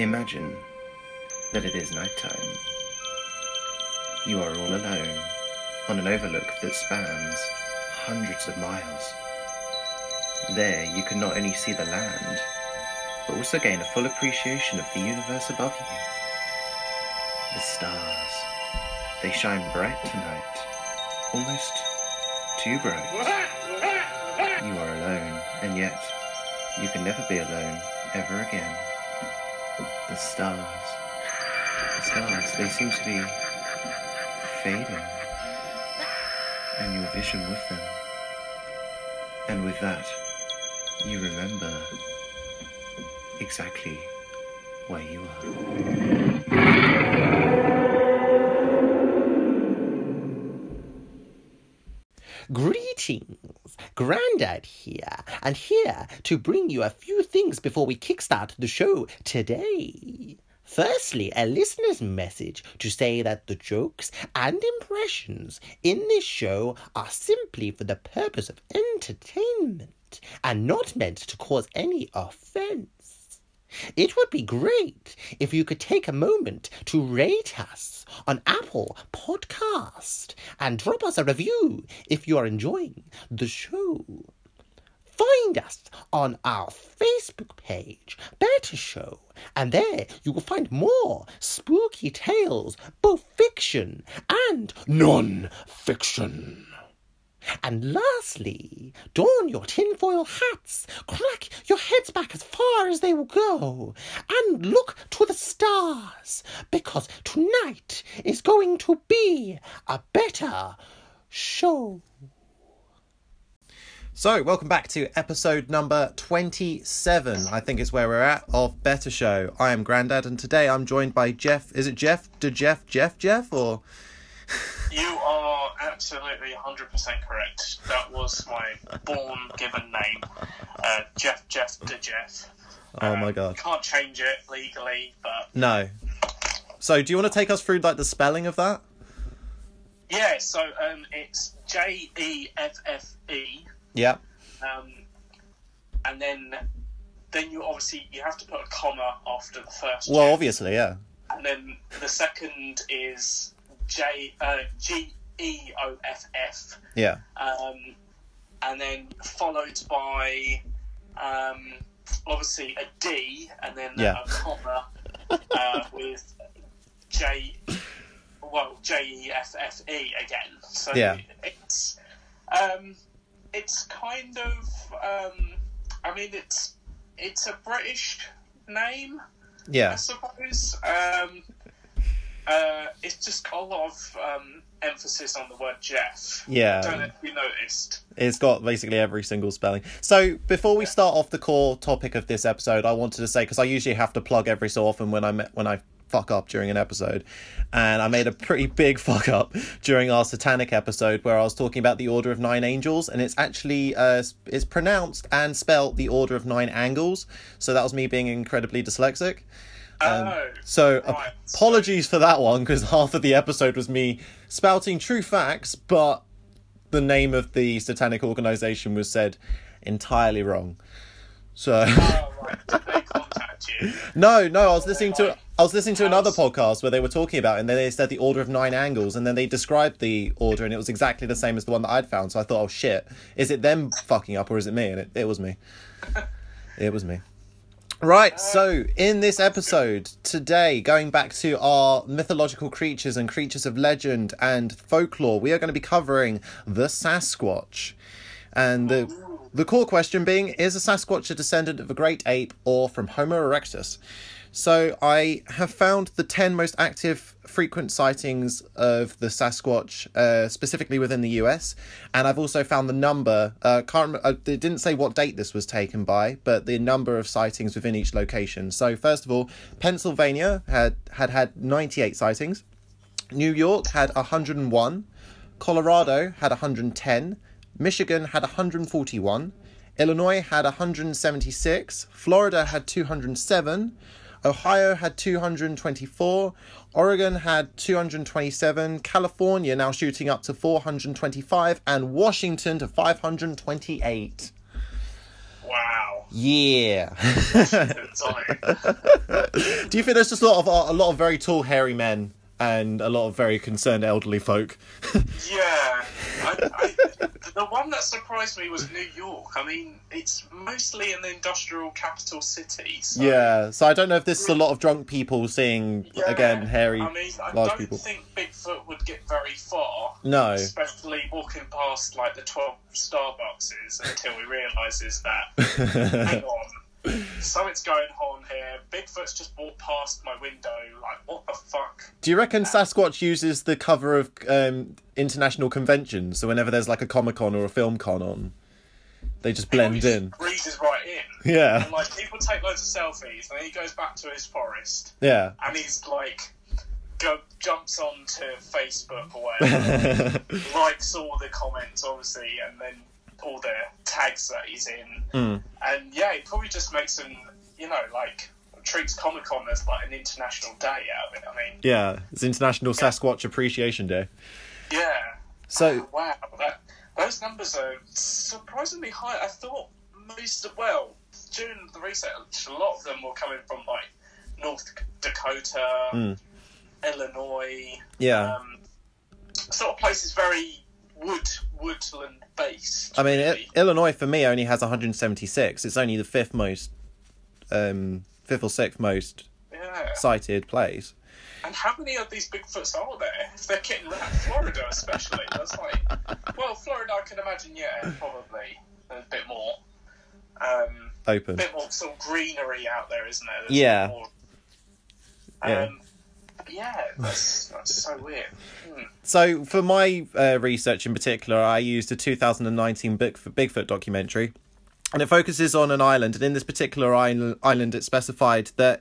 Imagine that it is nighttime. You are all alone on an overlook that spans hundreds of miles. There, you can not only see the land, but also gain a full appreciation of the universe above you. The stars. They shine bright tonight, almost too bright. You are alone, and yet you can never be alone ever again. The stars. The stars, they seem to be fading. And your vision with them. And with that, you remember exactly where you are. Greetings! Grandad here, and here to bring you a few things before we kickstart the show today. Firstly, a listener's message to say that the jokes and impressions in this show are simply for the purpose of entertainment and not meant to cause any offense. It would be great if you could take a moment to rate us on Apple Podcast and drop us a review if you are enjoying the show. Find us on our Facebook page, Better Show, and there you will find more spooky tales, both fiction and non-fiction. And lastly, don your tinfoil hats, crack your heads back as far as they will go, and look to the stars, because tonight is going to be a better show. So, welcome back to episode number 27, I think is where we're at, of Better Show. I am Grandad, and today I'm joined by Jeff. Is it Jeff? De Jeff? Jeff? Jeff? Or. You are absolutely 100% correct. That was my born given name. Uh, Jeff, Jeff, de Jeff. Oh my Um, god. Can't change it legally, but No. So, do you want to take us through, like, the spelling of that? yeah, so um, it's J E F F E. Yeah. Um, and then then you obviously you have to put a comma after the first Well, Jeff. obviously, yeah. and then the second is J uh, G E O F F. Yeah. um, and then followed by um, obviously a D, and then Yeah. a comma uh, with J, well J E F F E again. So Yeah. it's um, it's kind of um, I mean it's it's a British name, Yeah. I Yeah. suppose. Um, uh, it's just got a lot of um, emphasis on the word Jeff. I don't know Yeah. if you noticed. It's got basically every single spelling. So, before we start off the core topic of this episode, I wanted to say, because I usually have to plug every so often when I when I fuck up during an episode, and I made a pretty big fuck up during our satanic episode where I was talking about the Order of Nine Angels, and it's actually uh, it's pronounced and spelt the Order of Nine Angles. So that was me being incredibly dyslexic. oh, So Right. apologies for that one because half of the episode was me spouting true facts, but the name of the satanic organization was said entirely wrong. So oh, right. Did they contact you? no, no, I was listening to I was listening to another podcast where they were talking about it and then they said the order of nine angles and then they described the order and it was exactly the same as the one that I'd found. So I thought, oh shit, is it them fucking up or is it me? And it, it was me. It was me. Right, uh, so in this episode today, going back to our mythological creatures and creatures of legend and folklore, we are going to be covering the Sasquatch. And the the core question being is a Sasquatch a descendant of a great ape or from Homo erectus? So I have found the 10 most active frequent sightings of the Sasquatch uh, specifically within the US and I've also found the number uh, can't rem- uh, it didn't say what date this was taken by but the number of sightings within each location. So first of all, Pennsylvania had had had 98 sightings. New York had 101, Colorado had 110, Michigan had 141, Illinois had 176, Florida had 207, Ohio had 224, Oregon had 227, California now shooting up to 425, and Washington to 528. Wow. Yeah. It's on it. Do you think there's just a lot of a lot of very tall, hairy men and a lot of very concerned elderly folk? Yeah, I, I, the one that surprised me was New York. I mean, it's mostly an industrial capital city. So, yeah. So I don't know if this is a lot of drunk people seeing yeah, again hairy, I mean, I large don't people. think Bigfoot would get very far. No. Especially walking past like the twelve Starbuckses until he realizes that hang on, something's going on here. Bigfoot's just walked past my window. Like, what the fuck? Do you reckon Sasquatch uses the cover of um, international conventions? So whenever there's like a Comic Con or a film con on, they just blend just in. Breezes right in. Yeah. And like people take loads of selfies, and then he goes back to his forest, Yeah. and he's like, go jumps onto Facebook or whatever, likes all the comments, obviously, and then all the tags that he's in, Mm. and yeah, it probably just makes him, you know, like treats Comic Con as like an international day out of it. I mean, Yeah. It's International Sasquatch Appreciation Day. yeah. So Wow, that, those numbers are surprisingly high. I thought most, of, well, during the research, a lot of them were coming from like North Dakota, Mm. Illinois, yeah. um, sort of places very wood woodland based. I mean, I- Illinois for me only has 176. It's only the fifth most, um, fifth or sixth most yeah. sighted place. And how many of these Bigfoots are there? If they're getting around Florida, especially, that's like, well, Florida, I can imagine, yeah, probably a bit more. Um, Open. bit more sort of greenery out there, isn't there? There's Yeah. More, um, yeah, that's, that's so weird. Hmm. So for my uh, research in particular, I used a 2019 Bigfoot, Bigfoot documentary, and it focuses on an island. And in this particular island, island it specified that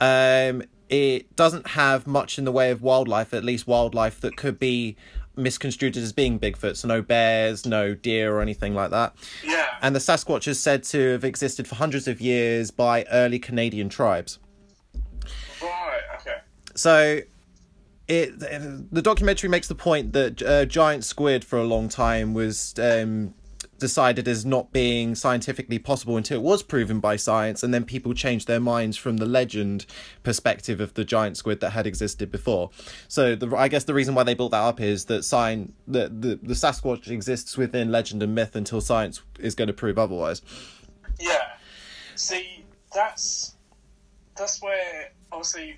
um, it doesn't have much in the way of wildlife, at least wildlife that could be misconstrued as being Bigfoot. So no bears, no deer, or anything like that. Yeah. And the Sasquatch is said to have existed for hundreds of years by early Canadian tribes. So it the documentary makes the point that uh, giant squid for a long time was um, decided as not being scientifically possible until it was proven by science and then people changed their minds from the legend perspective of the giant squid that had existed before so the i guess the reason why they built that up is that sign that the, the sasquatch exists within legend and myth until science is going to prove otherwise Yeah. See, that's that's where obviously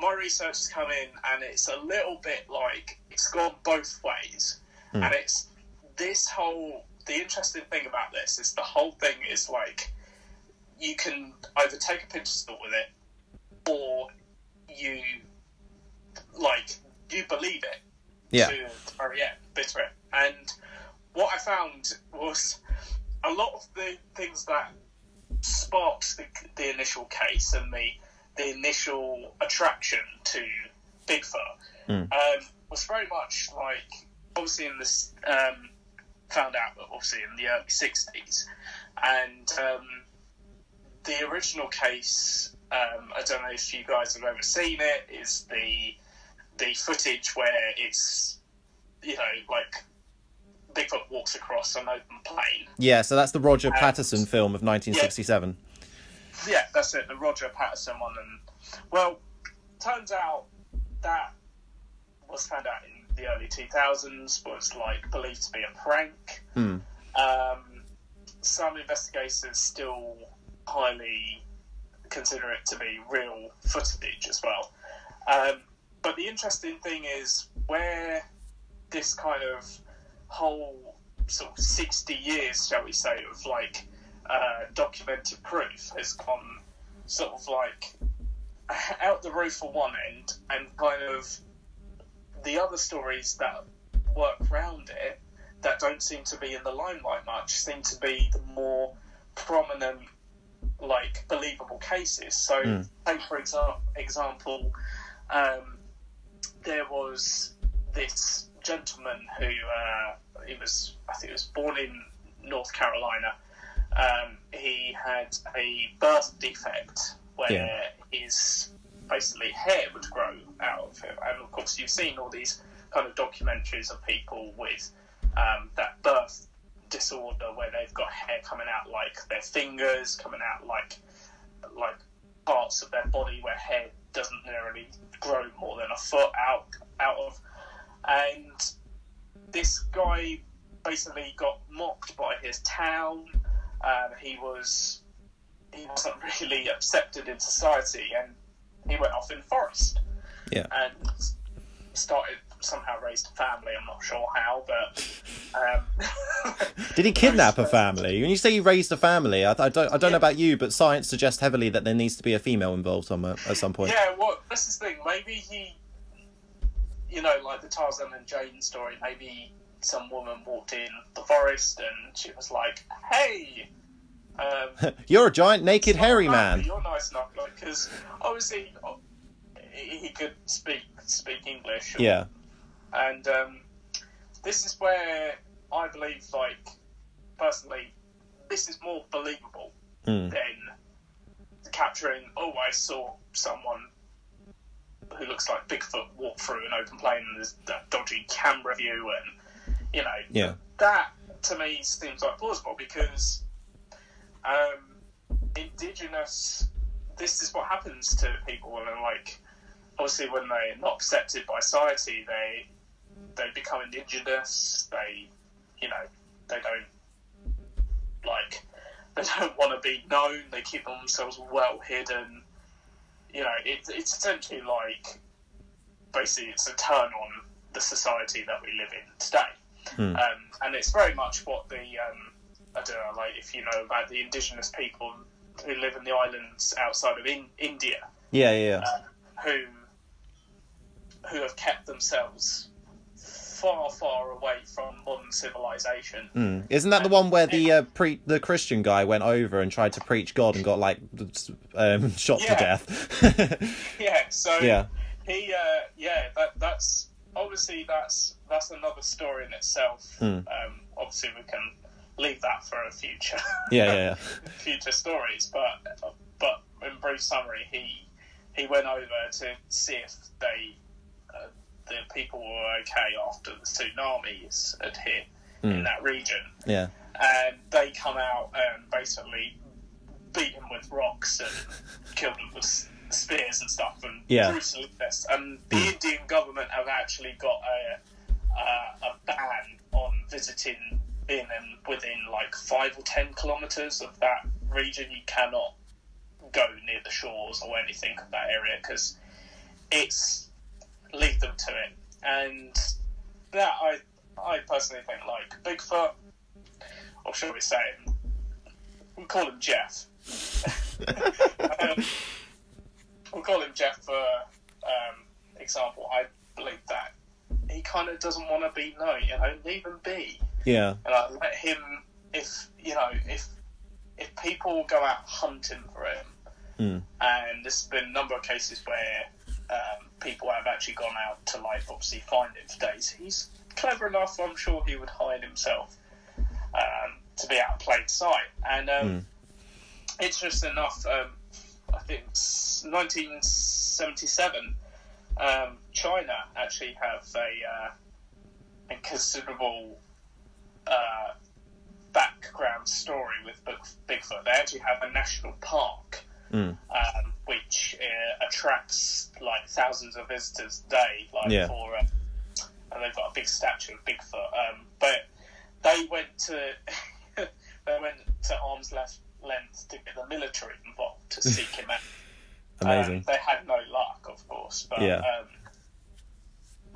my research has come in, and it's a little bit like it's gone both ways, hmm. and it's this whole. The interesting thing about this is the whole thing is like you can either take a pinch of salt with it, or you like you believe it yeah to very end, bitter end. And what I found was a lot of the things that sparked the, the initial case and the the initial attraction to Bigfoot um, was very much like obviously in this um, found out obviously in the early sixties, and um, the original case. Um, I don't know if you guys have ever seen it. Is the the footage where it's you know like Bigfoot walks across an open plain. yeah so that's the roger patterson film of 1967 Yeah, that's it, the Roger Patterson one. And well, turns out that was found out in the early 2000s. Was like believed to be a prank. Hmm. Um, some investigators still highly consider it to be real footage as well. Um, but the interesting thing is where this kind of whole sort of 60 years, shall we say, of like uh, documented proof has gone sort of like out the roof for one end and kind of the other stories that work around it that don't seem to be in the limelight much seem to be the more prominent like believable cases so Mm. take for example example um, there was this gentleman who uh, he was I think he was born in North Carolina um, he had a birth defect where Yeah. his basically hair would grow out of him. And of course, you've seen all these kind of documentaries of people with um, that birth disorder where they've got hair coming out like their fingers, coming out like like parts of their body where hair doesn't really grow more than a foot out out of, and this guy basically got mocked by his town. Um, he was he wasn't really accepted in society, and he went off in the forest. Yeah. and started somehow raised a family. I'm not sure how, but um, Did he kidnap a family? When you say he raised a family, I, I don't, I don't know about you, but science suggests heavily that there needs to be a female involved somewhere at some point. yeah. Well, this is the thing. Maybe he, you know, like the Tarzan and Jane story. Maybe some woman walked in the forest and she was like, "Hey." Um, You're a giant naked hairy man. You're nice enough, because obviously oh, he he could speak speak English. or- Yeah. and um, this is where I believe, like personally, this is more believable Mm. than capturing. Oh, I saw someone who looks like Bigfoot walk through an open plain, and there's that dodgy camera view, and you know, Yeah. that to me seems like plausible because um, indigenous. This is what happens to people when they're like, obviously, when they're not accepted by society, they they become indigenous. They, you know, they don't like they don't want to be known. They keep themselves well hidden. You know, it, it's essentially like basically it's a turn on the society that we live in today. Hmm. Um, and it's very much what the um, I don't know, like if you know about the indigenous people who live in the islands outside of in- India, Yeah, yeah, yeah. who who have kept themselves far, far away from modern civilization. Mm. Isn't that the one where the uh, pre- the Christian guy went over and tried to preach God and got like um, shot Yeah. to death? Yeah, so yeah, he, uh, yeah, that that's obviously that's that's another story in itself. Hmm. Um, obviously, we can leave that for a future. yeah, yeah, yeah. future stories, but but in brief summary, he he went over to see if they uh, the people were okay after the tsunamis had hit in Mm. that region, yeah. and they come out and basically beat him with rocks and killed him with spears and stuff and Yeah. this. And the Indian government have actually got a uh, a ban on visiting in and within like five or ten kilometers of that region. You cannot go near the shores or anything of that area because it's lethal to it. And that I I personally think like Bigfoot, or shall we say, we call him Jeff. um, we'll call him Jeff for um, example. I believe that he kind of doesn't want to be known. You know, leave him be Yeah, and I let him. If you know, if if people go out hunting for him, Mm. and there's been a number of cases where um, people have actually gone out to like obviously find him for days. He's clever enough. I'm sure he would hide himself um, to be out of plain sight. And um, Mm. interesting enough, um, I think it's 1977. Um, China actually have a, uh, a considerable uh, background story with Bigfoot. They actually have a national park Mm. um, which uh, attracts like thousands of visitors a day. Like Yeah. for, uh, and they've got a big statue of Bigfoot. Um, but they went to they went to arm's length length to get the military involved to seek him out. amazing. Um, they had no luck, of course, but Yeah. um,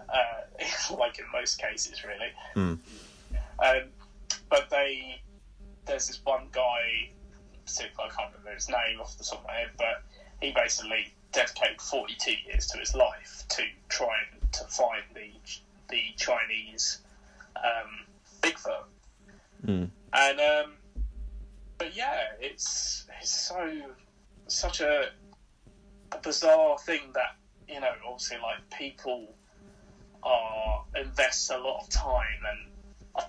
uh, like in most cases, really. Hmm. Um, but they, there's this one guy, particularly, I can't remember his name off the top of my head, but he basically dedicated 42 years to his life to trying to find the the Chinese um, Bigfoot. Mm. And um, but yeah, it's it's so such a, a bizarre thing that you know, obviously, like people are invest a lot of time and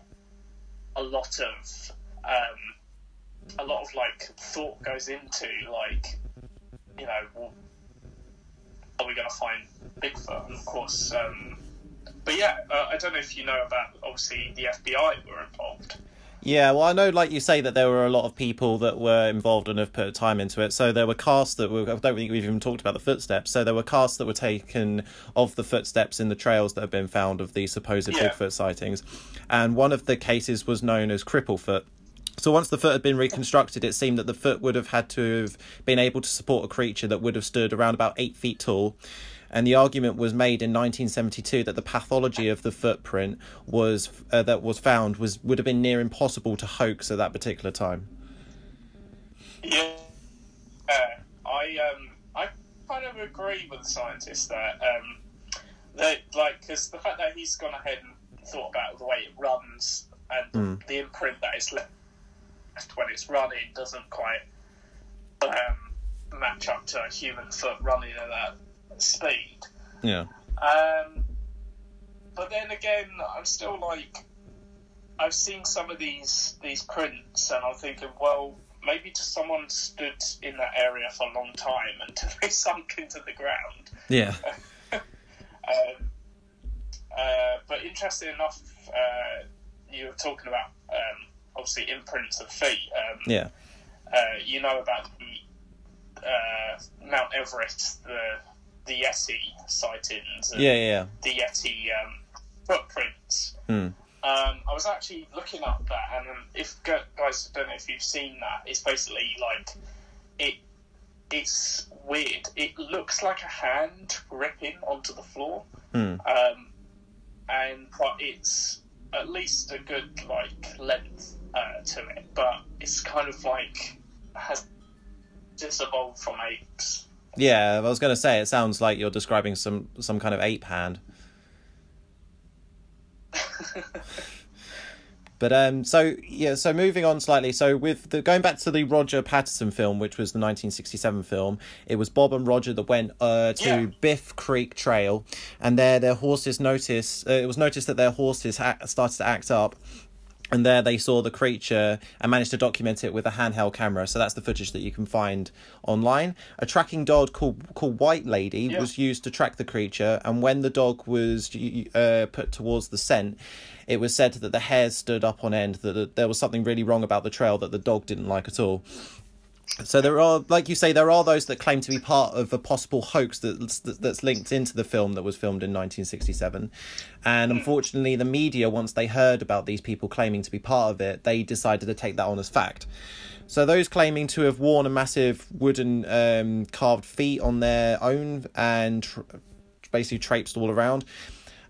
a, lot of um, a lot of like thought goes into like you know, well, are we going to find Bigfoot? And of course, um, but yeah, uh, I don't know if you know about obviously the FBI were involved. Yeah, well, I know, like you say, that there were a lot of people that were involved and have put time into it. So there were casts that were, I don't think we've even talked about the footsteps. So there were casts that were taken of the footsteps in the trails that have been found of the supposed Yeah. Bigfoot sightings. And one of the cases was known as Cripplefoot. So once the foot had been reconstructed, it seemed that the foot would have had to have been able to support a creature that would have stood around about eight feet tall. And the argument was made in 1972 that the pathology of the footprint was uh, that was found was would have been near impossible to hoax at that particular time. Yeah, uh, I um, I kind of agree with the scientist that um, that like because the fact that he's gone ahead and thought about the way it runs and the imprint that it's left when it's running doesn't quite um, match up to a human foot running at that speed. Yeah. Um, but then again, I'm still like, I've seen some of these these prints, and I'm thinking, well, maybe just someone stood in that area for a long time until they sunk into the ground. Yeah. Um, uh, but interesting enough, uh, you were talking about um, obviously imprints of feet. Um, Yeah. uh, you know about the uh, Mount Everest, the the Yeti sightings. and Yeah. Yeah. the Yeti um, footprints. Hmm. Um, I was actually looking up that, and um, if guys, I don't know if you've seen that. It's basically like it. It's weird. It looks like a hand gripping onto the floor, Hmm. um, and but it's at least a good like length uh, to it. But it's kind of like has just evolved from apes. Yeah. I was going to say it sounds like you're describing some some kind of ape hand. But um, so yeah, so moving on slightly. So with the going back to the Roger Patterson film, which was the 1967 film, it was Bob and Roger that went uh, to Yeah. Bluff Creek Trail, and there their horses noticed. Uh, it was noticed that their horses ha- started to act up. And there they saw the creature and managed to document it with a handheld camera. So that's the footage that you can find online. A tracking dog called called White Lady Yeah. was used to track the creature, and when the dog was uh, put towards the scent, it was said that the hairs stood up on end. That that there was something really wrong about the trail that the dog didn't like at all. So there are, like you say, there are those that claim to be part of a possible hoax that's that's linked into the film that was filmed in 1967, and unfortunately, the media, once they heard about these people claiming to be part of it, they decided to take that on as fact. So those claiming to have worn a massive wooden um, carved feet on their own and tr- basically traipsed all around.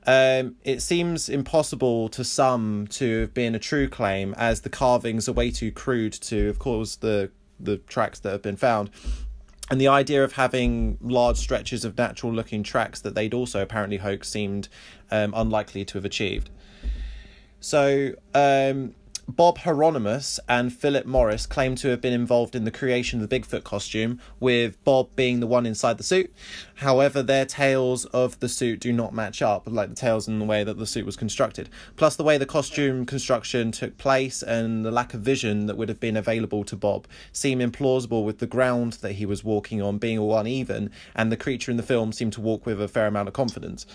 Um, it seems impossible to some to have been a true claim, as the carvings are way too crude to, of course, the the tracks that have been found. And the idea of having large stretches of natural looking tracks that they'd also apparently hoaxed seemed um, unlikely to have achieved. So, um, Bob Heironimus and Philip Morris claim to have been involved in the creation of the Bigfoot costume, with Bob being the one inside the suit. However, their tales of the suit do not match up, like the tales in the way that the suit was constructed. Plus, the way the costume construction took place and the lack of vision that would have been available to Bob seem implausible with the ground that he was walking on being all uneven, and the creature in the film seemed to walk with a fair amount of confidence.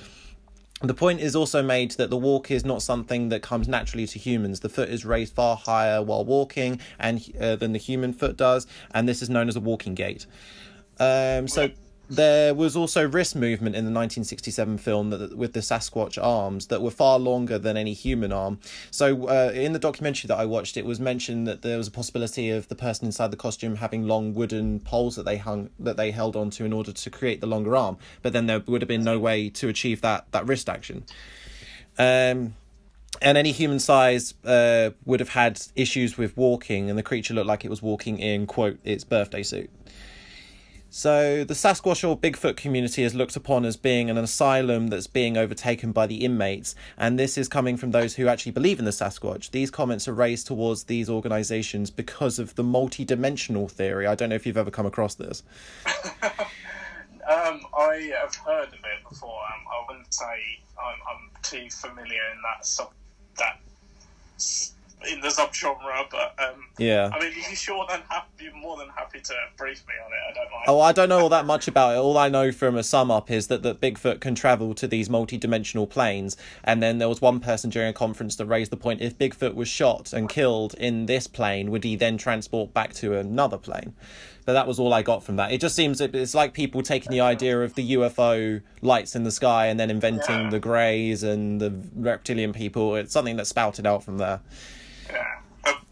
The point is also made that the walk is not something that comes naturally to humans. The foot is raised far higher while walking and uh, than the human foot does, and this is known as a walking gait. Um, so there was also wrist movement in the 1967 film that, with the Sasquatch arms that were far longer than any human arm. So uh, in the documentary that I watched, it was mentioned that there was a possibility of the person inside the costume having long wooden poles that they hung that they held onto in order to create the longer arm. But then there would have been no way to achieve that that wrist action. Um, and any human size uh, would have had issues with walking, and the creature looked like it was walking in quote its birthday suit. So the Sasquatch or Bigfoot community is looked upon as being an asylum that's being overtaken by the inmates, and this is coming from those who actually believe in the Sasquatch. These comments are raised towards these organizations because of the multi-dimensional theory. I don't know if you've ever come across this. Um, I have heard of it before. Um, I wouldn't say I'm, I'm too familiar in that sub, that in the subgenre, but um, Yeah. I mean, are you're sure, then happy, more than happy to brief me on it. I don't mind. Oh, I don't know all that much about it. All I know from a sum up is that, that Bigfoot can travel to these multi-dimensional planes. And then there was one person during a conference that raised the point: if Bigfoot was shot and killed in this plane, would he then transport back to another plane? But that was all I got from that. It just seems it's like people taking the idea of the UFO lights in the sky and then inventing Yeah. the greys and the reptilian people. It's something that spouted out from there.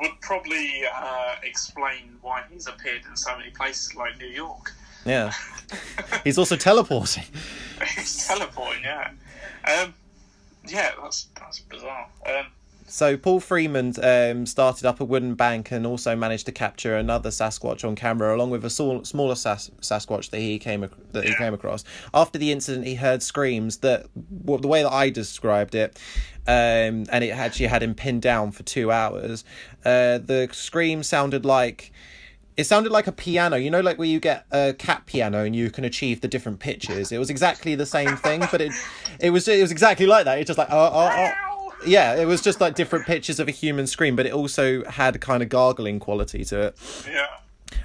Would probably uh, explain why he's appeared in so many places like New York. Yeah. He's also teleporting. he's teleporting, yeah. Um, yeah, that's that's bizarre. Um, So Paul Freeman um, started up a wooden bank and also managed to capture another Sasquatch on camera, along with a small, smaller Sas- Sasquatch that he came ac- that he came across. After the incident, he heard screams that, well, the way that I described it, um, and it actually had him pinned down for two hours. Uh, the scream sounded like. It sounded like a piano, you know, like where you get a cat piano and you can achieve the different pitches. It was exactly the same thing, but it, it was it was exactly like that. It's just like oh oh oh! Yeah, it was just like different pictures of a human scream, but it also had kind of gargling quality to it. Yeah.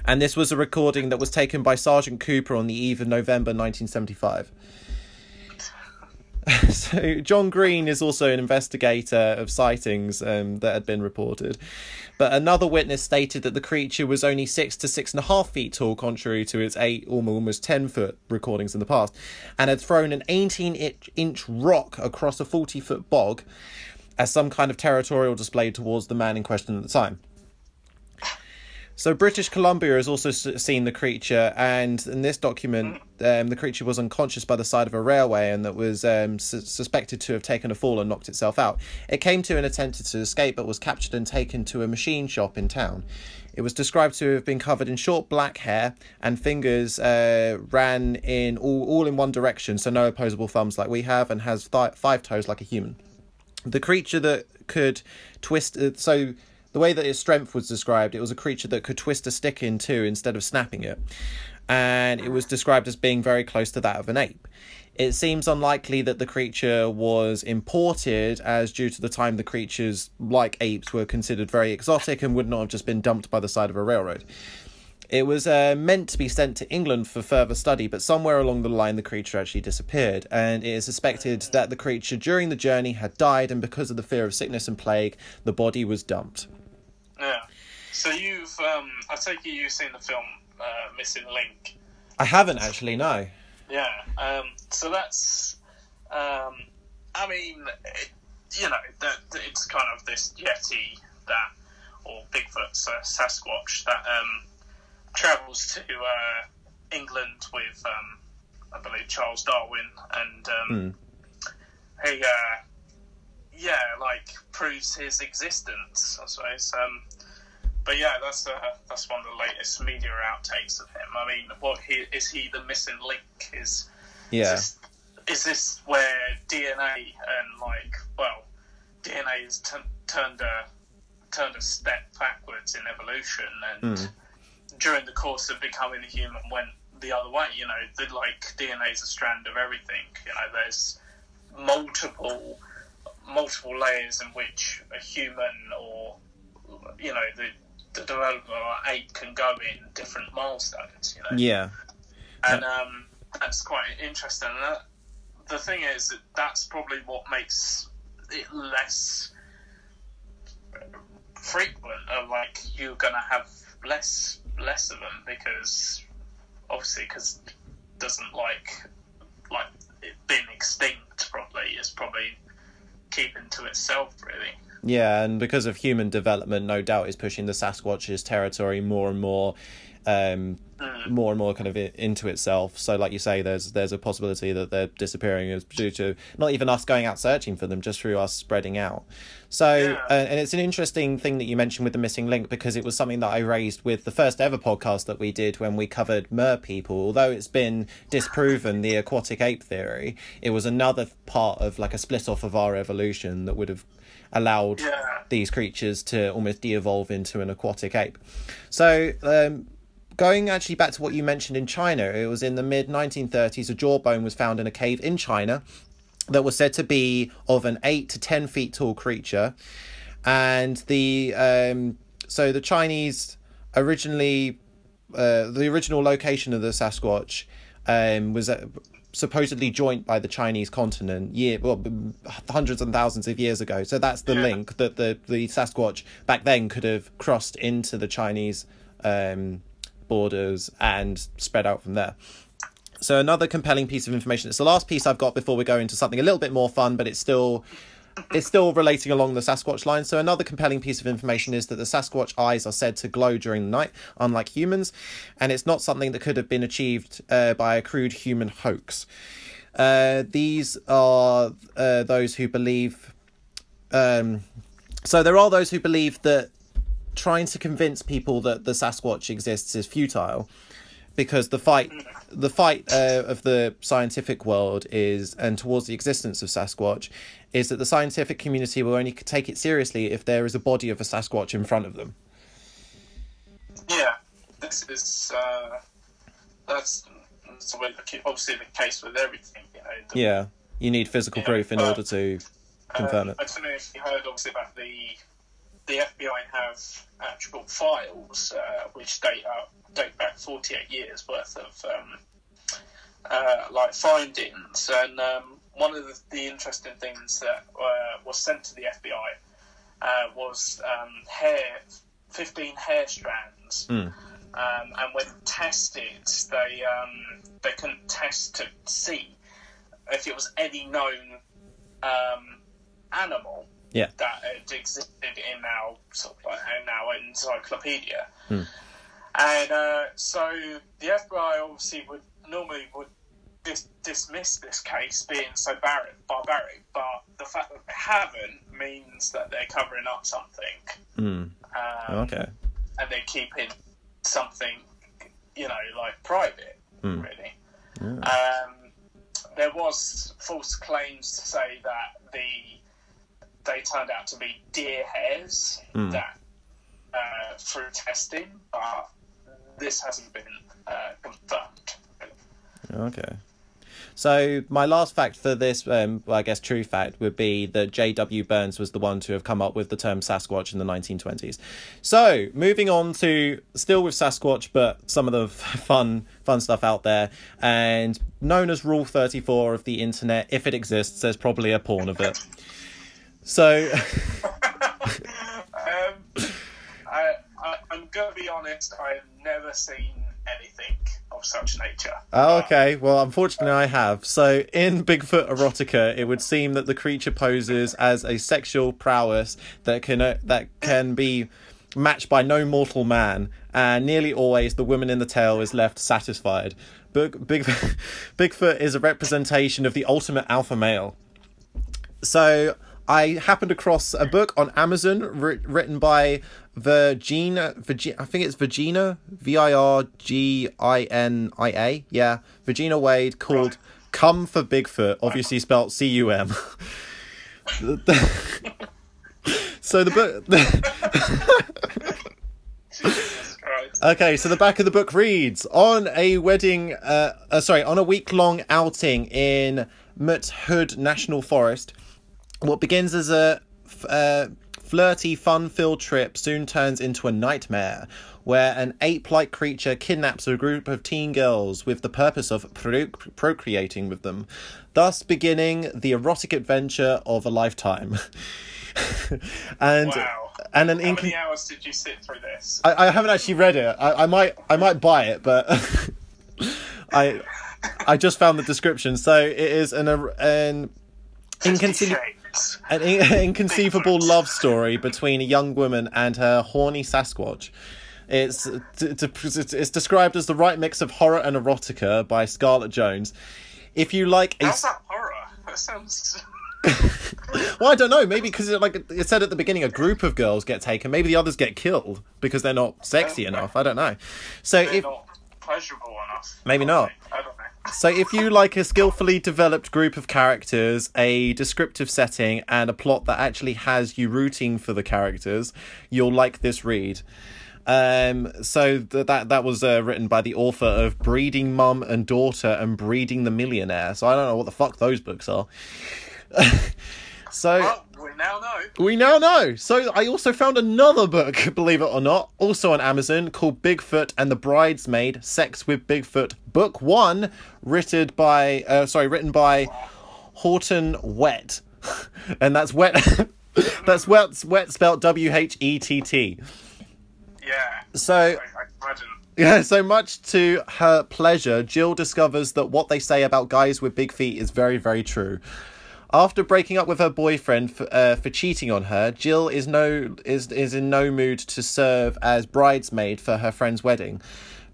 And this was a recording that was taken by Sergeant Cooper on the eve of November 1975. so John Green is also an investigator of sightings um, that had been reported, but another witness stated that the creature was only six to six and a half feet tall, contrary to its eight almost ten foot recordings in the past, and had thrown an 18 inch, inch rock across a 40 foot bog as some kind of territorial display towards the man in question at the time. So British Columbia has also seen the creature, and in this document, um, the creature was unconscious by the side of a railway, and that was um, su- suspected to have taken a fall and knocked itself out. It came to and attempted to escape, but was captured and taken to a machine shop in town. It was described to have been covered in short black hair, and fingers uh, ran in all, all in one direction, so no opposable thumbs like we have, and has th- five toes like a human the creature that could twist uh, so the way that its strength was described it was a creature that could twist a stick in two instead of snapping it. And it was described as being very close to that of an ape. It seems unlikely that the creature was imported as due to the time the creatures like apes were considered very exotic and would not have just been dumped by the side of a railroad. It was uh, meant to be sent to England for further study, but somewhere along the line the creature actually disappeared, and it is suspected that the creature during the journey had died, and because of the fear of sickness and plague, the body was dumped. Yeah. So you've, um, I take it you've seen the film uh, Missing Link. I haven't actually, no. Yeah. Um, so that's, um, I mean, it, you know, that it's kind of this yeti that, or Bigfoot, so Sasquatch that um, travels to uh, England with, um, I believe, Charles Darwin, and um, he, uh, yeah, like proves his existence, I suppose. Um, but yeah, that's uh, that's one of the latest media outtakes of him. I mean, what he is he the missing link? Is Yeah. is this, is this where DNA and like well, DNA has t- turned a turned a step backwards in evolution, and Mm. during the course of becoming a human, went the other way. You know, the, like DNA is a strand of everything. You know, there's multiple multiple layers in which a human or you know the the development of an ape can go in different milestones. You know, Yeah. and um, that's quite interesting. And that, the thing is that that's probably what makes it less frequent. Of like you're gonna have less less of them because obviously because doesn't like like it being extinct. Probably is probably keeping to itself really. Yeah, and because of human development, no doubt is pushing the Sasquatch's territory more and more, um, more and more kind of into itself. So, like you say, there's there's a possibility that they're disappearing is due to not even us going out searching for them, just through us spreading out. So, Yeah. uh, and it's an interesting thing that you mentioned with the missing link because it was something that I raised with the first ever podcast that we did when we covered mer people. Although it's been disproven the aquatic ape theory, it was another part of like a split off of our evolution that would have allowed Yeah. these creatures to almost de-evolve into an aquatic ape. So, um, going actually back to what you mentioned in China, it was in the mid 1930s. A jawbone was found in a cave in China that was said to be of an eight to ten feet tall creature. and the um, so the Chinese originally uh, the original location of the Sasquatch um, was uh, supposedly joined by the Chinese continent year well hundreds and thousands of years ago. So that's the Yeah. link that the the Sasquatch back then could have crossed into the Chinese um, borders and spread out from there. So another compelling piece of information. It's the last piece I've got before we go into something a little bit more fun, but it's still it's still relating along the Sasquatch line. So another compelling piece of information is that the Sasquatch eyes are said to glow during the night, unlike humans, and it's not something that could have been achieved uh, by a crude human hoax. Uh, these are uh, those who believe. Um, so there are those who believe that trying to convince people that the Sasquatch exists is futile because the fight the fight uh, of the scientific world is and towards the existence of Sasquatch is that the scientific community will only take it seriously if there is a body of a Sasquatch in front of them. Yeah, this is uh, that's, that's obviously the case with everything. You know, the, Yeah, you need physical Yeah, proof in uh, order to confirm um, it. I don't know if you heard obviously about the the FBI have actual files uh, which date up date back 48 years worth of um, uh, like findings, and um, one of the, the interesting things that uh, was sent to the FBI uh, was um, hair, 15 hair strands. Mm. Um, and when tested, they um, they couldn't test to see if it was any known um, animal Yeah. that had existed in our sort of like in our encyclopedia. Hmm. And uh, so the FBI obviously would normally would dis- dismiss this case being so bar- barbaric, but the fact that they haven't means that they're covering up something. Mm. Um, Okay. and they're keeping something, you know, like private, Hmm. really. Um, there was false claims to say that the they turned out to be deer hairs Hmm. that uh, through testing, but this hasn't been uh, confirmed. Okay. So my last fact for this, um, well, I guess true fact, would be that J.W. Burns was the one to have come up with the term Sasquatch in the 1920s. So moving on to still with Sasquatch, but some of the fun fun stuff out there, and known as Rule 34 of the internet. If it exists, there's probably a porn of it. So um, I, I, I'm going to be honest. I've never seen anything of such nature. Oh, okay. Well, unfortunately, I have. So, in Bigfoot erotica, it would seem that the creature poses as a sexual prowess that can uh, that can be matched by no mortal man, and nearly always the woman in the tale is left satisfied. Big, Big, Bigfoot is a representation of the ultimate alpha male. So I happened across a book on Amazon writ- written by Virginia, I think it's Virginia, V I R G I N I A, yeah, Virginia Wade, called "Cum for Bigfoot," obviously spelled C U M. So the book. Okay, so the back of the book reads On a wedding, uh, uh, sorry, on a week long outing in Mut Hood National Forest, what begins as a f- uh, flirty, fun filled trip soon turns into a nightmare where an ape like creature kidnaps a group of teen girls with the purpose of pro- procreating with them, thus beginning the erotic adventure of a lifetime. and Wow. and an How incon- many hours did you sit through this? I, I haven't actually read it. I, I might I might buy it, but I I just found the description. So it is an an inconce- An in- inconceivable love story between a young woman and her horny Sasquatch. It's t- t- it's described as the right mix of horror and erotica by Scarlett Jones. If you like a How's that horror? That sounds. well, I don't know. Maybe because it, like it said at the beginning, a group of girls get taken. Maybe the others get killed because they're not sexy enough. I don't know. So They're if not pleasurable enough. Maybe not. So, if you like a skillfully developed group of characters, a descriptive setting, and a plot that actually has you rooting for the characters, you'll like this read. Um, so th- that that was uh, written by the author of Breeding Mum and Daughter and Breeding the Millionaire. So I don't know what the fuck those books are. so we now know. We now know. So I also found another book, believe it or not, also on Amazon called Bigfoot and the Bridesmaid: Sex with Bigfoot, Book One, written by uh, sorry, written by Horton Wet, and that's wet. that's wet. Wet spelled W H E T T. Yeah. So I, I imagine. Yeah, so much to her pleasure, Jill discovers that what they say about guys with big feet is very, very true. After breaking up with her boyfriend for, uh, for cheating on her, Jill is no is is in no mood to serve as bridesmaid for her friend's wedding.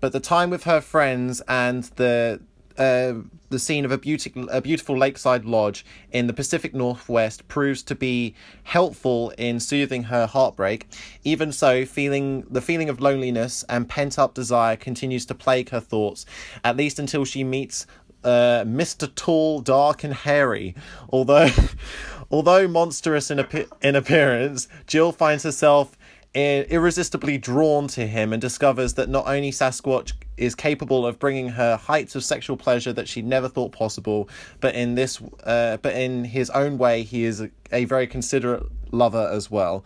But the time with her friends and the uh, the scene of a beautiful a beautiful lakeside lodge in the Pacific Northwest proves to be helpful in soothing her heartbreak. Even so, feeling the feeling of loneliness and pent up desire continues to plague her thoughts, at least until she meets uh, Mr. Tall, Dark, and Hairy. Although, although monstrous in, appe- in appearance, Jill finds herself irresistibly drawn to him and discovers that not only Sasquatch is capable of bringing her heights of sexual pleasure that she never thought possible, but in this, uh, but in his own way, he is a, a very considerate lover as well.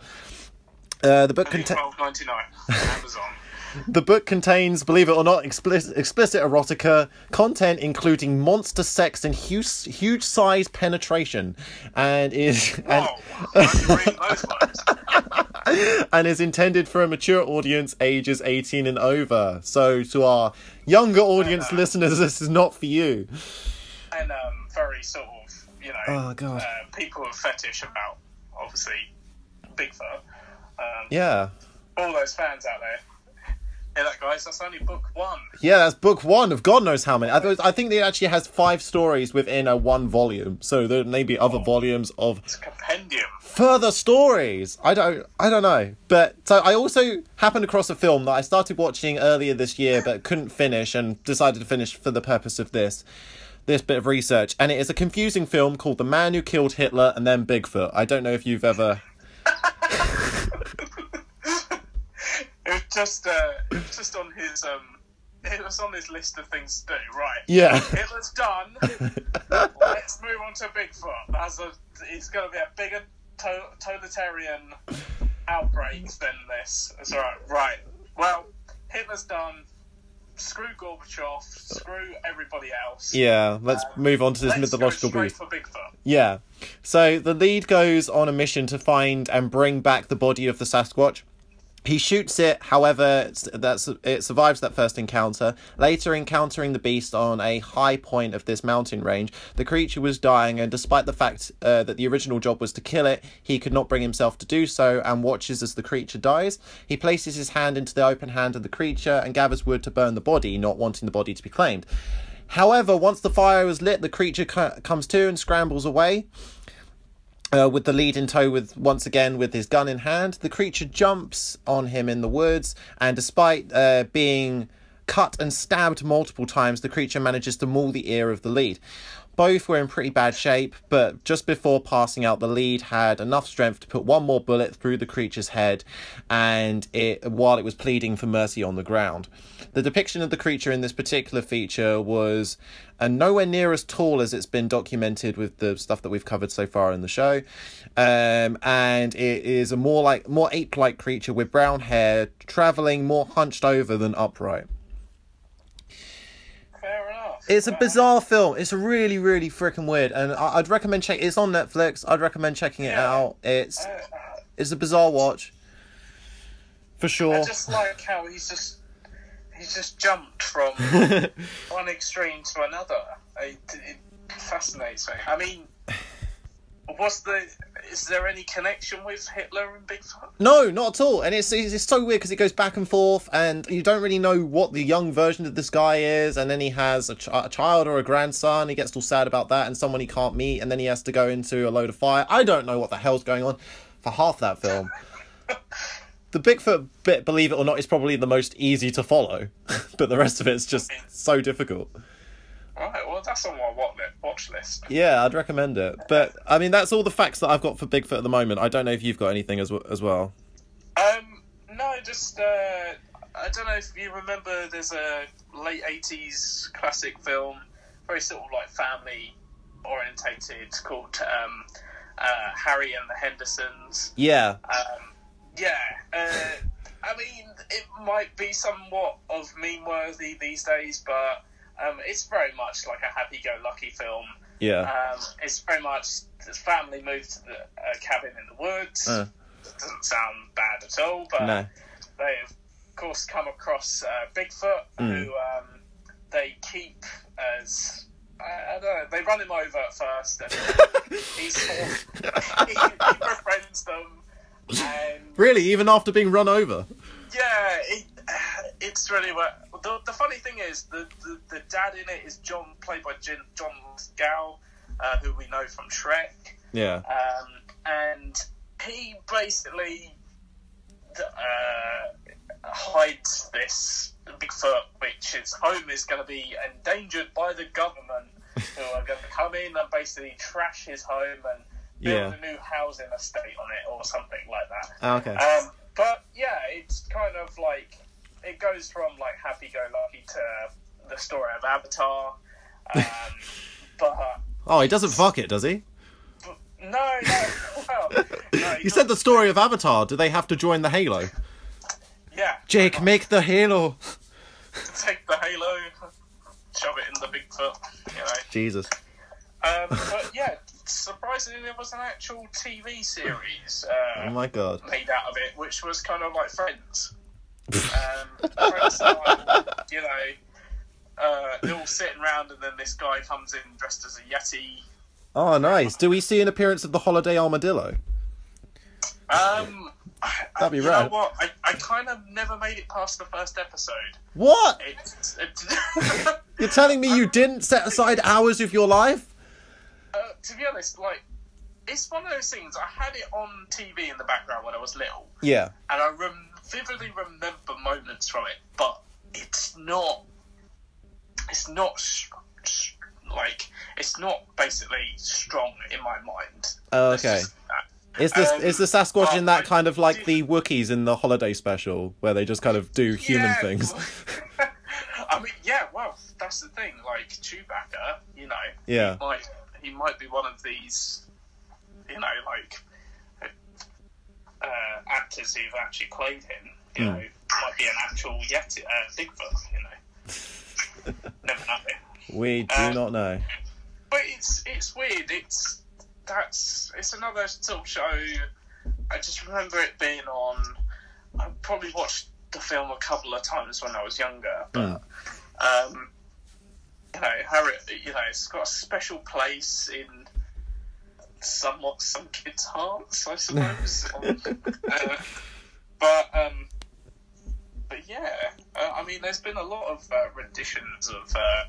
Uh, the book contains. Twelve ninety nine. Amazon. The book contains, believe it or not, explicit, explicit erotica content, including monster sex and huge, huge size penetration, and is and, Whoa. I can read those words. and is intended for a mature audience, ages eighteen and over. So, to our younger audience know. listeners, this is not for you. And um, very sort of, you know, Oh, God. Uh, people have fetish about, obviously, Bigfoot. Um, Yeah, All those fans out there. Hear that, guys? That's only book one. yeah, that's book one of God knows how many. I, thought- I think it actually has five stories within a one volume. So there may be other oh. volumes of It's a compendium. further stories. I don't I don't know. But so I also happened across a film that I started watching earlier this year but couldn't finish and decided to finish for the purpose of this this bit of research and it is a confusing film called The Man Who Killed Hitler and Then Bigfoot. I don't know if you've ever It was just, uh, it was just on his, um, it was on his list of things to do. Right. Yeah. It was done. Let's move on to Bigfoot. That's a, it's going to be a bigger to- totalitarian outbreak than this. That's all right. Right. Well, Hitler's done. Screw Gorbachev. Screw everybody else. Yeah, let's move on to this mythological beast. for Bigfoot. Yeah. So the lead goes on a mission to find and bring back the body of the Sasquatch. He shoots it, however, that's it survives that first encounter. Later, encountering the beast on a high point of this mountain range, the creature was dying, and despite the fact uh, that the original job was to kill it, he could not bring himself to do so, and watches as the creature dies. He places his hand into the open hand of the creature and gathers wood to burn the body, not wanting the body to be claimed. However, once the fire is lit, the creature co- comes to and scrambles away. Uh, with the lead in tow, with once again with his gun in hand, the creature jumps on him in the woods, and despite uh, being cut and stabbed multiple times, the creature manages to maul the ear of the lead. Both were in pretty bad shape, but just before passing out, the lead had enough strength to put one more bullet through the creature's head, and it while it was pleading for mercy on the ground. The depiction of the creature in this particular feature was uh, nowhere near as tall as it's been documented with the stuff that we've covered so far in the show, um, and it is a more like more ape-like creature with brown hair, traveling more hunched over than upright. It's a bizarre film. It's really, really freaking weird, and I- I'd recommend check. It's on Netflix. I'd recommend checking it Yeah. out. It's enough. it's a bizarre watch, for I sure. just like how he's just he's just jumped from one extreme to another. It, it fascinates me. I mean, what's the? Is there any connection with Hitler and Bigfoot? No, not at all. And it's it's, it's so weird because it goes back and forth, and you don't really know what the young version of this guy is. And then he has a, ch- a child or a grandson. He gets all sad about that, and someone he can't meet, and then he has to go into a load of fire. I don't know what the hell's going on for half that film. the Bigfoot bit, believe it or not, is probably the most easy to follow, but the rest of it's just so difficult. Right. Well, that's on my li- watch list. Yeah, I'd recommend it. But I mean, that's all the facts that I've got for Bigfoot at the moment. I don't know if you've got anything as as well. Um, no, just uh, I don't know if you remember. There's a late '80s classic film, very sort of like family orientated, called um, uh, Harry and the Hendersons. Yeah. Um, yeah, uh, I mean, it might be somewhat of meme worthy these days, but um, it's very much like a happy go lucky film. Yeah. Um, it's very much this family moved to the uh, cabin in the woods. Uh. Doesn't sound bad at all, but No. they of course come across uh, Bigfoot, Mm. who um, they keep as I, I don't know. They run him over at first, and of, he, he befriends them, and Really, even after being run over. yeah, it, it's really well. The, the funny thing is, the, the the dad in it is John, played by Jin, John Gow, uh, who we know from Shrek, Yeah. um, and he basically uh, hides this Bigfoot, which his home is going to be endangered by the government, who are going to come in and basically trash his home and build Yeah. a new housing estate on it or something like that. Ah, Okay. Um, but yeah, it's kind of like it goes from like happy go lucky to the story of Avatar. Um, but Oh, he doesn't fuck it, does he? no, no, well, no, You said the story of Avatar. Do they have to join the Halo? yeah. Jake, make the Halo. take the halo, shove it in the Bigfoot, you know. Jesus. Um, but yeah, surprisingly, there was an actual TV series uh, Oh my god. made out of it, which was kind of like Friends. Um, you know, uh, they're all sitting around, and then this guy comes in dressed as a yeti. Oh, nice. Do we see an appearance of the holiday armadillo? Um, That'd be know what? I, I kind of never made it past the first episode. What? It, it, You're telling me you didn't set aside hours of your life? uh, to be honest, like it's one of those things. I had it on TV in the background when I was little, Yeah. and I rem- vividly remember moments from it, but it's not. It's not like it's not basically strong in my mind. Oh, okay. Is this Um, is the Sasquatch in that kind of like the Wookiees in the holiday special where they just kind of do human Yeah, things? I mean, yeah. Well, that's the thing. Like Chewbacca, you know, Yeah. he might he might be one of these, you know, like uh, actors who've actually played him. You Hmm. know, might be an actual Yeti, uh, Bigfoot. You know, never know. We do Um, not know. But it's it's weird. It's that's it's another sort of show. I just remember it being on. I probably watched the film a couple of times when I was younger, but um, you know, Harry, you know, it's got a special place in somewhat some kids' hearts, I suppose. uh, but um, but yeah, uh, I mean, there's been a lot of uh, renditions of uh,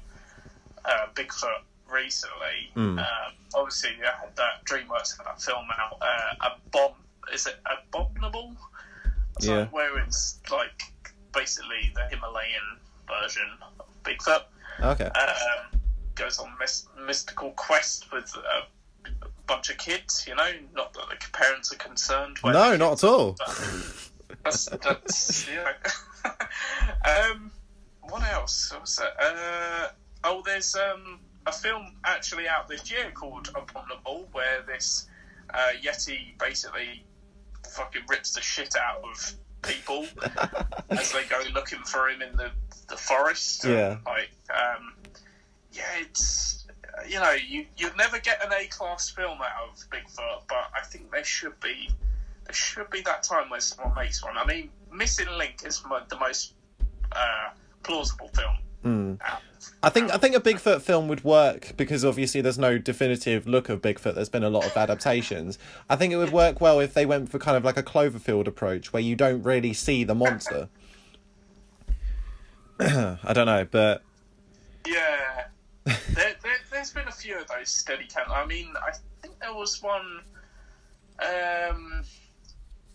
uh, Bigfoot recently. Mm. Um, obviously, you had that DreamWorks had that film out, uh, a bomb. Is it abominable? So, Yeah. Where it's like basically the Himalayan version of Bigfoot. Okay. Um, goes on mys- mystical quest with a bunch of kids. You know, not that the parents are concerned. No, not at all. that's that's you know. um, what else? What was that? Uh, oh, there's um a film actually out this year called Abominable, where this uh, Yeti basically fucking rips the shit out of people as they go looking for him in the the forest. Yeah. like um, yeah, it's you know you you'd never get an A class film out of Bigfoot, but I think there should be there should be that time where someone makes one. I mean, Missing Link is mo- the most uh, plausible film. Mm. out. I think I think a Bigfoot film would work because obviously there's no definitive look of Bigfoot. There's been a lot of adaptations. I think it would work well if they went for kind of like a Cloverfield approach where you don't really see the monster. I don't know, but Yeah, there, there's been a few of those steady cam. I mean, I think there was one, um,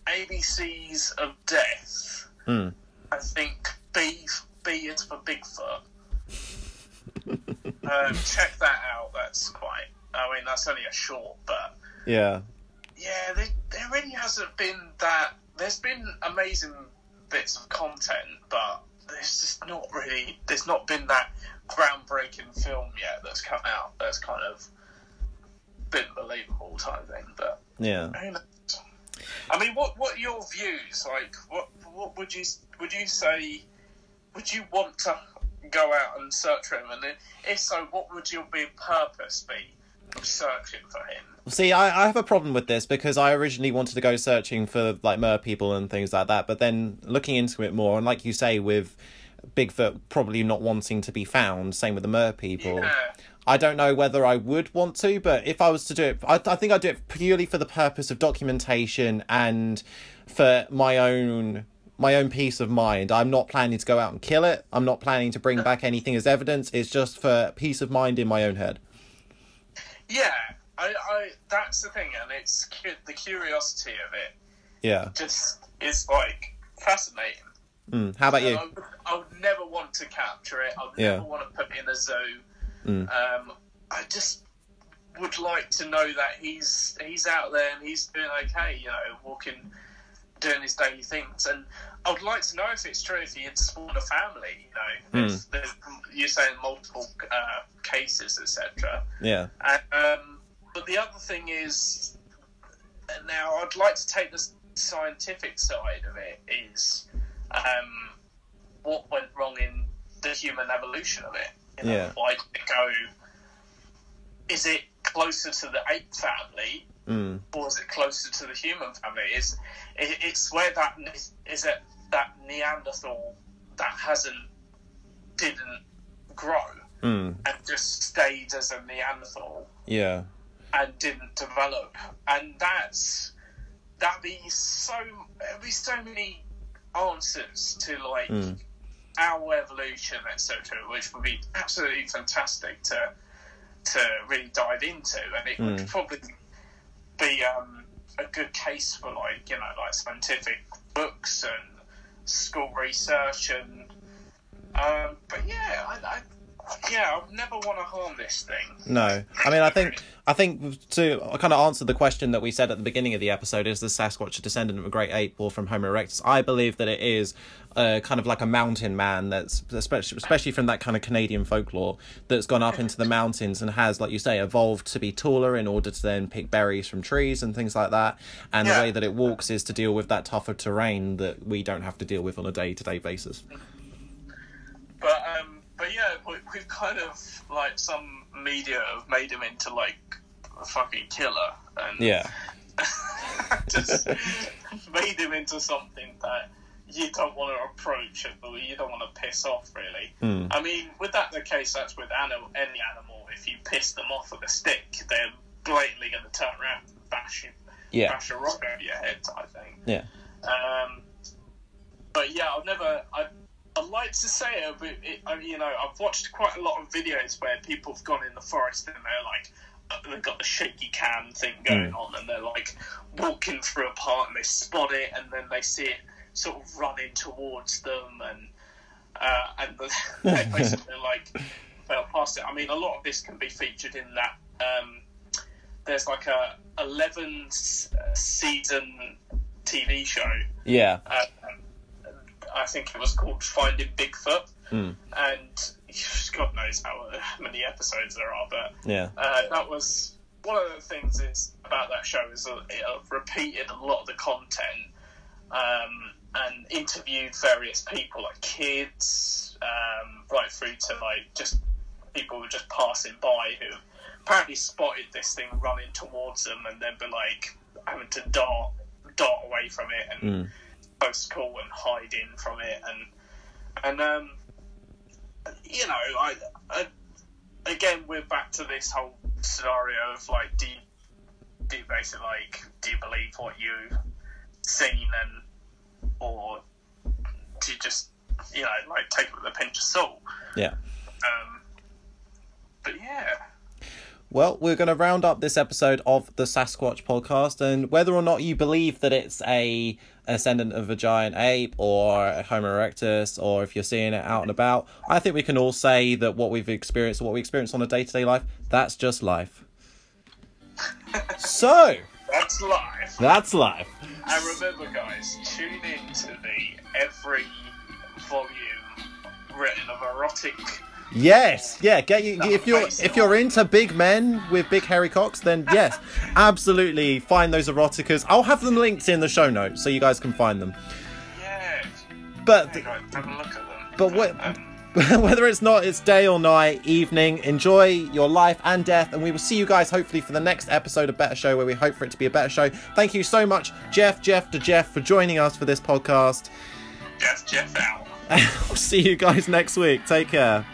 ABC's of Death. Hmm. I think B B is for Bigfoot. um, check that out. That's quite. I mean, that's only a short, but yeah, yeah, there, there really hasn't been that. There's been amazing bits of content, but there's just not really. There's not been that groundbreaking film yet that's come out. That's kind of bit believable type thing. But Yeah. I mean, what what are your views? Like, what what would you would you say? Would you want to go out and search for him? And if so, what would your big purpose be of searching for him? See, I, I have a problem with this because I originally wanted to go searching for like mer people and things like that, but then looking into it more, and like you say, with Bigfoot probably not wanting to be found, same with the mer people. Yeah. I don't know whether I would want to, but if I was to do it, I, I think I'd do it purely for the purpose of documentation and for my own my own peace of mind. I'm not planning to go out and kill it. I'm not planning to bring back anything as evidence. It's just for peace of mind in my own head. Yeah, I, I that's the thing, and it's cu- the curiosity of it Yeah. just is like fascinating. Mm. How about And you? I would, I would never want to capture it. I would Yeah. never want to put it in a zoo. Mm. Um, I just would like to know that he's he's out there and he's doing okay. You know, walking, doing his daily things, and I would like to know if it's true if he had spawned a family. You know, Mm. There's- there's- you're saying multiple uh, cases, etc. Yeah. And, um, but the other thing is, now I'd like to take the scientific side of it. Is um, what went wrong in the human evolution of it? You know, Yeah. Why did it go? Is it closer to the ape family, Mm. or is it closer to the human family? Is it, it's where that is it that Neanderthal that hasn't didn't grow Mm. and just stayed as a Neanderthal Yeah. And didn't develop, and that's that'd be so there'd be so many answers to like Mm. our evolution, etc., which would be absolutely fantastic to to really dive into, and it would Mm. probably be um, a good case for like you know like scientific books and school research and um, but yeah, I, I yeah, I would never want to harm this thing. No, I mean, I think I think to kind of answer the question that we said at the beginning of the episode, is the Sasquatch a descendant of a great ape or from Homo erectus? I believe that it is uh, kind of like a mountain man that's especially especially from that kind of Canadian folklore that's gone up into the mountains and has, like you say, evolved to be taller in order to then pick berries from trees and things like that. And Yeah. the way that it walks is to deal with that tougher terrain that we don't have to deal with on a day to day basis. But um, but yeah, we, we've kind of like some media have made him into like a fucking killer, and Yeah. just made him into something that you don't want to approach or you don't want to piss off. Really, Hmm. I mean, with that the case, that's with animal, any animal. If you piss them off with a stick, they're blatantly going to turn around, and bash you, Yeah. bash a rock over your head, I think. Yeah. Um, but yeah, I've never. I, I'd like to say it, but it, I, you know, I've watched quite a lot of videos where people have gone in the forest and they're like, uh, they've got the shaky cam thing going on, and they're like walking through a part and they spot it, and then they see it sort of running towards them, and uh, and they basically like fell past it. I mean, a lot of this can be featured in that. Um, there's like a 11 season TV show Yeah. uh, I think it was called Finding Bigfoot, Mm. and God knows how many episodes there are, but Yeah. uh, that was one of the things is about that show is that it uh, repeated a lot of the content um, and interviewed various people, like kids, um, right through to like just people who were just passing by who apparently spotted this thing running towards them and then be like having to dart dart away from it and Mm. Close call and hiding from it and and um you know I, I again we're back to this whole scenario of like do you, do you basically like do you believe what you've seen and or do you just you know like take it with a pinch of salt Yeah. um but yeah Well, we're going to round up this episode of the Sasquatch podcast, and whether or not you believe that it's a ascendant of a giant ape or a Homo erectus, or if you're seeing it out and about, I think we can all say that what we've experienced, or what we experience on a day to day life, that's just life. so, that's life that's life. And remember, guys, tune in to the every volume written of erotic Yes, yeah. Get you if you're if you're into big men with big hairy cocks, then yes, absolutely find those eroticas. I'll have them linked in the show notes so you guys can find them. Yeah. But go. Have a look at them. But what- Um, whether it's not it's day or night, evening, enjoy your life and death, and we will see you guys hopefully for the next episode of Better Show, where we hope for it to be a better show. Thank you so much, Jeff, Jeff to Jeff, for joining us for this podcast. Jeff, Jeff out. I'll see you guys next week. Take care.